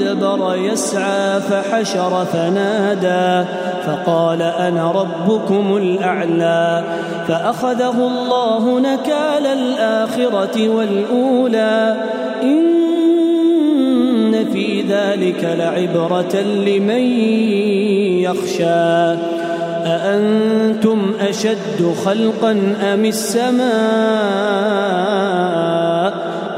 أدبر يسعى فحشر فنادى فقال أنا ربكم الأعلى فأخذه الله نكال الآخرة والأولى إن في ذلك لعبرة لمن يخشى أأنتم أشد خلقا أم السماء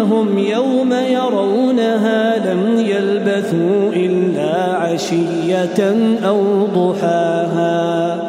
كأنهم يوم يرونها لم يلبثوا إلا عشية أو ضحاها.